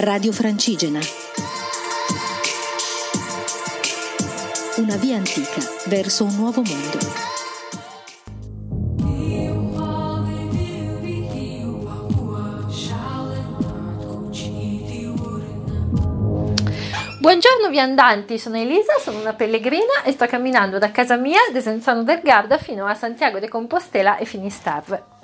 Radio Francigena. Una via antica verso un nuovo mondo. Buongiorno viandanti, sono Elisa, sono una pellegrina e sto camminando da casa mia, Desenzano del Garda, fino a Santiago de Compostela e Finisterre.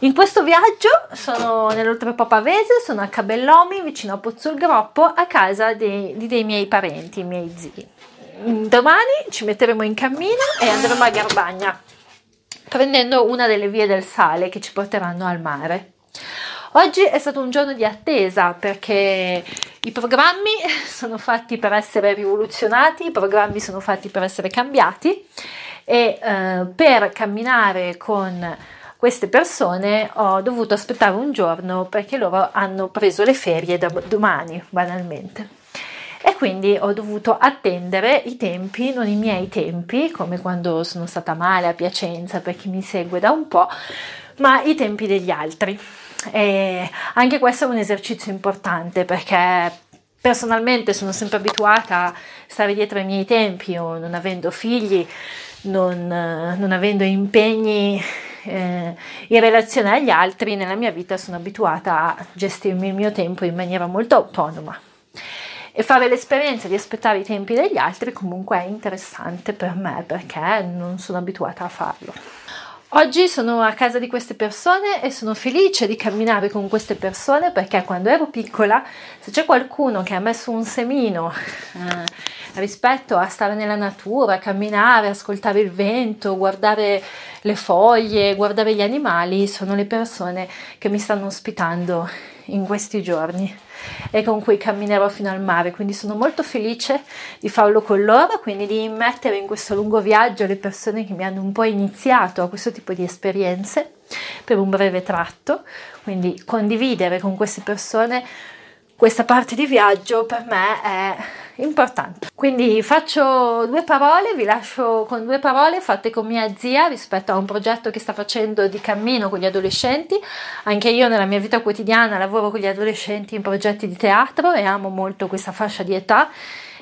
In questo viaggio sono nell'Oltrepo Pavese, sono a Cabellomi, vicino a Pozzolgroppo, a casa dei, dei miei parenti, i miei zii. Domani ci metteremo in cammino e andremo a Garbagna, prendendo una delle vie del sale che ci porteranno al mare. Oggi è stato un giorno di attesa perché i programmi sono fatti per essere rivoluzionati, i programmi sono fatti per essere cambiati e eh, per camminare con queste persone ho dovuto aspettare un giorno perché loro hanno preso le ferie da domani, banalmente. E quindi ho dovuto attendere i tempi, non i miei tempi, come quando sono stata male a Piacenza per chi mi segue da un po', ma i tempi degli altri. E anche questo è un esercizio importante perché personalmente sono sempre abituata a stare dietro ai miei tempi o non avendo figli, non, non avendo impegni eh, in relazione agli altri, nella mia vita sono abituata a gestirmi il mio tempo in maniera molto autonoma. E fare l'esperienza di aspettare i tempi degli altri comunque è interessante per me perché non sono abituata a farlo. Oggi sono a casa di queste persone e sono felice di camminare con queste persone perché quando ero piccola, se c'è qualcuno che ha messo un semino eh, rispetto a stare nella natura, camminare, ascoltare il vento, guardare le foglie, guardare gli animali, sono le persone che mi stanno ospitando in questi giorni e con cui camminerò fino al mare, quindi sono molto felice di farlo con loro, quindi di immettere in questo lungo viaggio le persone che mi hanno un po' iniziato a questo tipo di esperienze per un breve tratto, quindi condividere con queste persone questa parte di viaggio per me è importante. Quindi faccio due parole, vi lascio con due parole fatte con mia zia rispetto a un progetto che sta facendo di cammino con gli adolescenti. Anche io nella mia vita quotidiana lavoro con gli adolescenti in progetti di teatro e amo molto questa fascia di età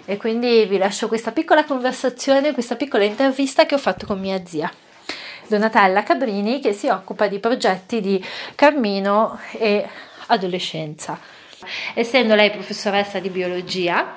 e quindi vi lascio questa piccola conversazione, questa piccola intervista che ho fatto con mia zia. Donatella Cabrini che si occupa di progetti di cammino e adolescenza. Essendo lei professoressa di biologia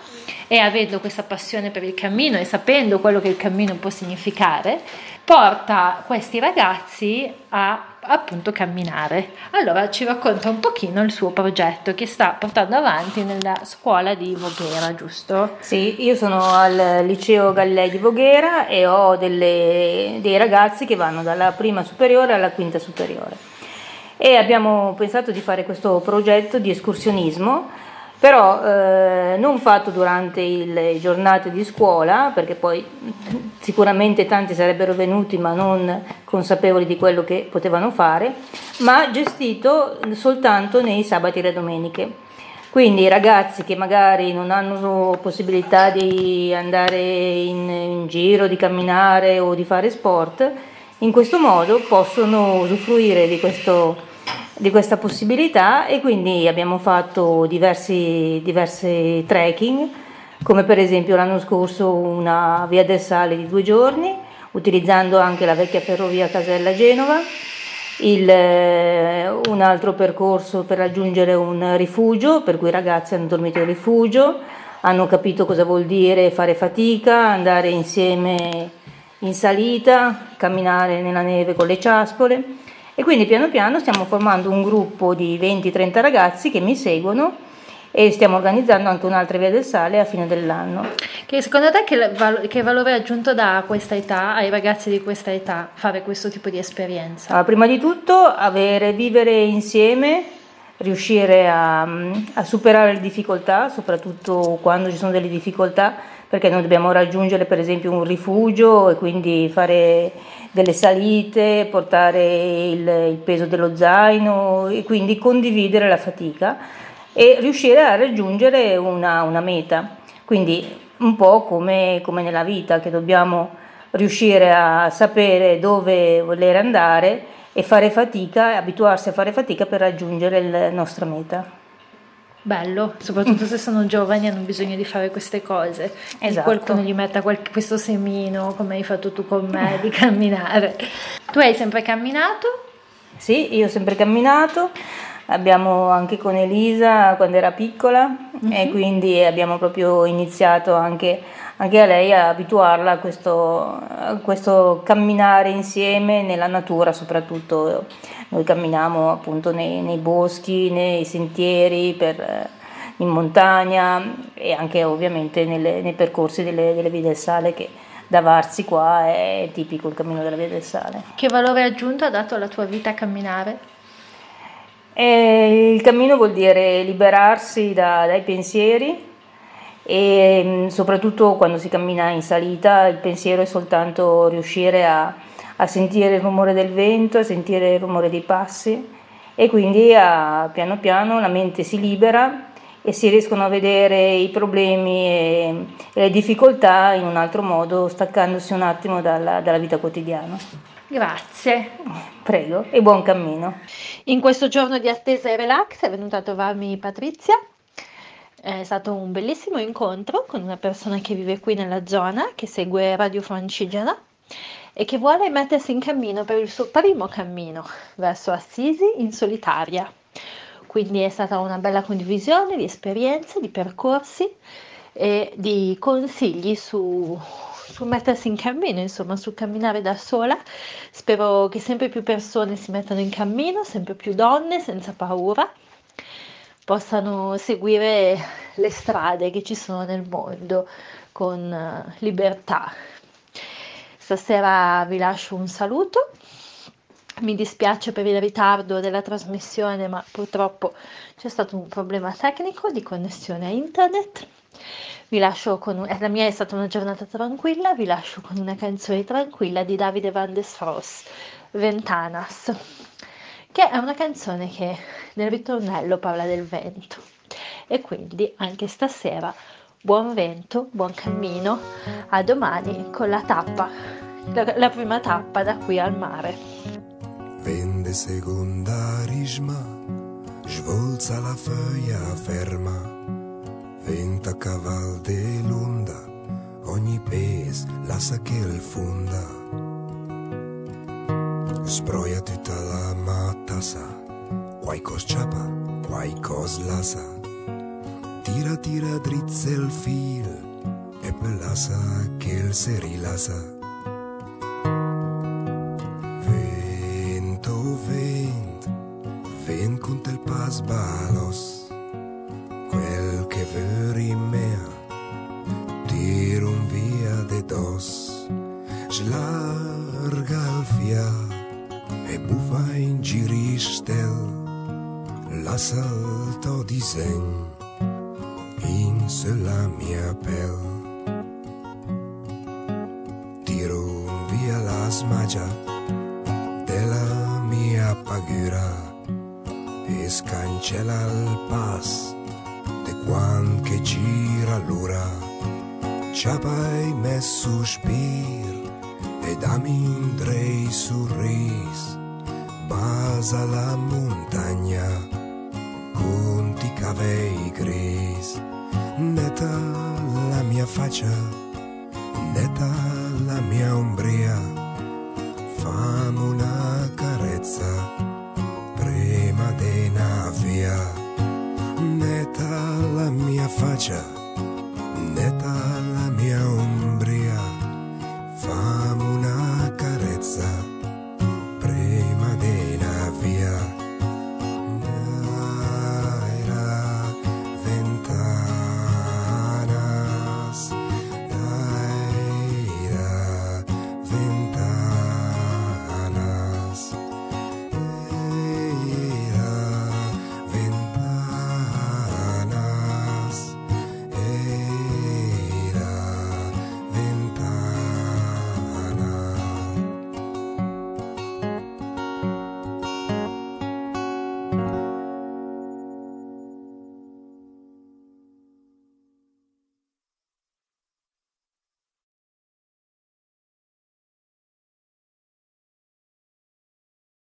e avendo questa passione per il cammino e sapendo quello che il cammino può significare, porta questi ragazzi a appunto camminare. Allora ci racconta un pochino il suo progetto che sta portando avanti nella scuola di Voghera, giusto? Sì, io sono al liceo Gallei di Voghera e ho delle, dei ragazzi che vanno dalla prima superiore alla quinta superiore e abbiamo pensato di fare questo progetto di escursionismo, però eh, non fatto durante le giornate di scuola, perché poi sicuramente tanti sarebbero venuti ma non consapevoli di quello che potevano fare, ma gestito soltanto nei sabati e le domeniche. Quindi i ragazzi che magari non hanno possibilità di andare in, in giro, di camminare o di fare sport, in questo modo possono usufruire di, questo, di questa possibilità e quindi abbiamo fatto diversi, diversi trekking, come per esempio l'anno scorso una via del sale di due giorni, utilizzando anche la vecchia ferrovia Casella-Genova, il, eh, un altro percorso per raggiungere un rifugio, per cui i ragazzi hanno dormito in rifugio, hanno capito cosa vuol dire fare fatica, andare insieme in salita, camminare nella neve con le ciaspole e quindi piano piano stiamo formando un gruppo di 20-30 ragazzi che mi seguono e stiamo organizzando anche un'altra via del sale a fine dell'anno. Che secondo te che, val- che valore aggiunto dà a questa età, ai ragazzi di questa età, fare questo tipo di esperienza? Allora, prima di tutto avere, vivere insieme, riuscire a, a superare le difficoltà, soprattutto quando ci sono delle difficoltà perché noi dobbiamo raggiungere per esempio un rifugio e quindi fare delle salite, portare il, il peso dello zaino e quindi condividere la fatica e riuscire a raggiungere una, una meta. Quindi un po' come, come nella vita che dobbiamo riuscire a sapere dove voler andare e fare fatica, abituarsi a fare fatica per raggiungere la nostra meta. Bello, soprattutto se sono giovani hanno bisogno di fare queste cose. Esatto. qualcuno gli metta qualche- questo semino, come hai fatto tu con me, di camminare. Tu hai sempre camminato? Sì, io ho sempre camminato, abbiamo anche con Elisa quando era piccola e quindi abbiamo proprio iniziato anche, anche a lei a abituarla a questo, a questo camminare insieme nella natura soprattutto. Noi camminiamo appunto nei, nei boschi, nei sentieri, per, eh, in montagna e anche ovviamente nelle- nei percorsi delle, delle vie del sale che da Varzi qua è tipico il cammino della via del sale. Che valore aggiunto ha dato alla tua vita camminare? E il cammino vuol dire liberarsi da- dai pensieri e mh, soprattutto quando si cammina in salita il pensiero è soltanto riuscire a, a sentire il rumore del vento, a sentire il rumore dei passi e quindi a- piano piano la mente si libera e si riescono a vedere i problemi e, e le difficoltà in un altro modo, staccandosi un attimo dalla, dalla vita quotidiana. Grazie. Prego e buon cammino. In questo giorno di attesa e relax è venuta a trovarmi Patrizia. È stato un bellissimo incontro con una persona che vive qui nella zona, che segue Radio Francigena e che vuole mettersi in cammino per il suo primo cammino verso Assisi in solitaria. Quindi è stata una bella condivisione di esperienze, di percorsi e di consigli su, su mettersi in cammino, insomma, su camminare da sola. Spero che sempre più persone si mettano in cammino, sempre più donne senza paura, possano seguire le strade che ci sono nel mondo con eh, libertà. Stasera vi lascio un saluto. Mi dispiace per il ritardo della trasmissione, ma purtroppo c'è stato un problema tecnico di connessione a internet. Vi lascio con un- la mia è stata una giornata tranquilla, vi lascio con una canzone tranquilla di Davide Van der Sfros, Ventanas, che è una canzone che nel ritornello parla del vento. E quindi anche stasera buon vento, buon cammino, a domani con la tappa, la, la prima tappa da qui al mare. Vende secondarisma, svolza la foglia ferma, venta caval de l'onda, ogni pes lascia che il fonda. Sbroia tutta la matassa, qualcos ciapa, qualcos lassa, tira tira drizze il fil, e poi lascia che il si rilassa. Contra il pas balos, quel che veri mea, tiro un via de dos, slarga il fia e buffa in giristel, la salto disegno in sulla mia pelle. Tiro via la smagia della mia paura e scancella il pas de quan che gira l'ora. Ciapai me sospir e dammi un drei sorris basa la montagna con ti cavei gris neta la mia faccia neta la mia ombria fammi una carezza via neta la mia faccia neta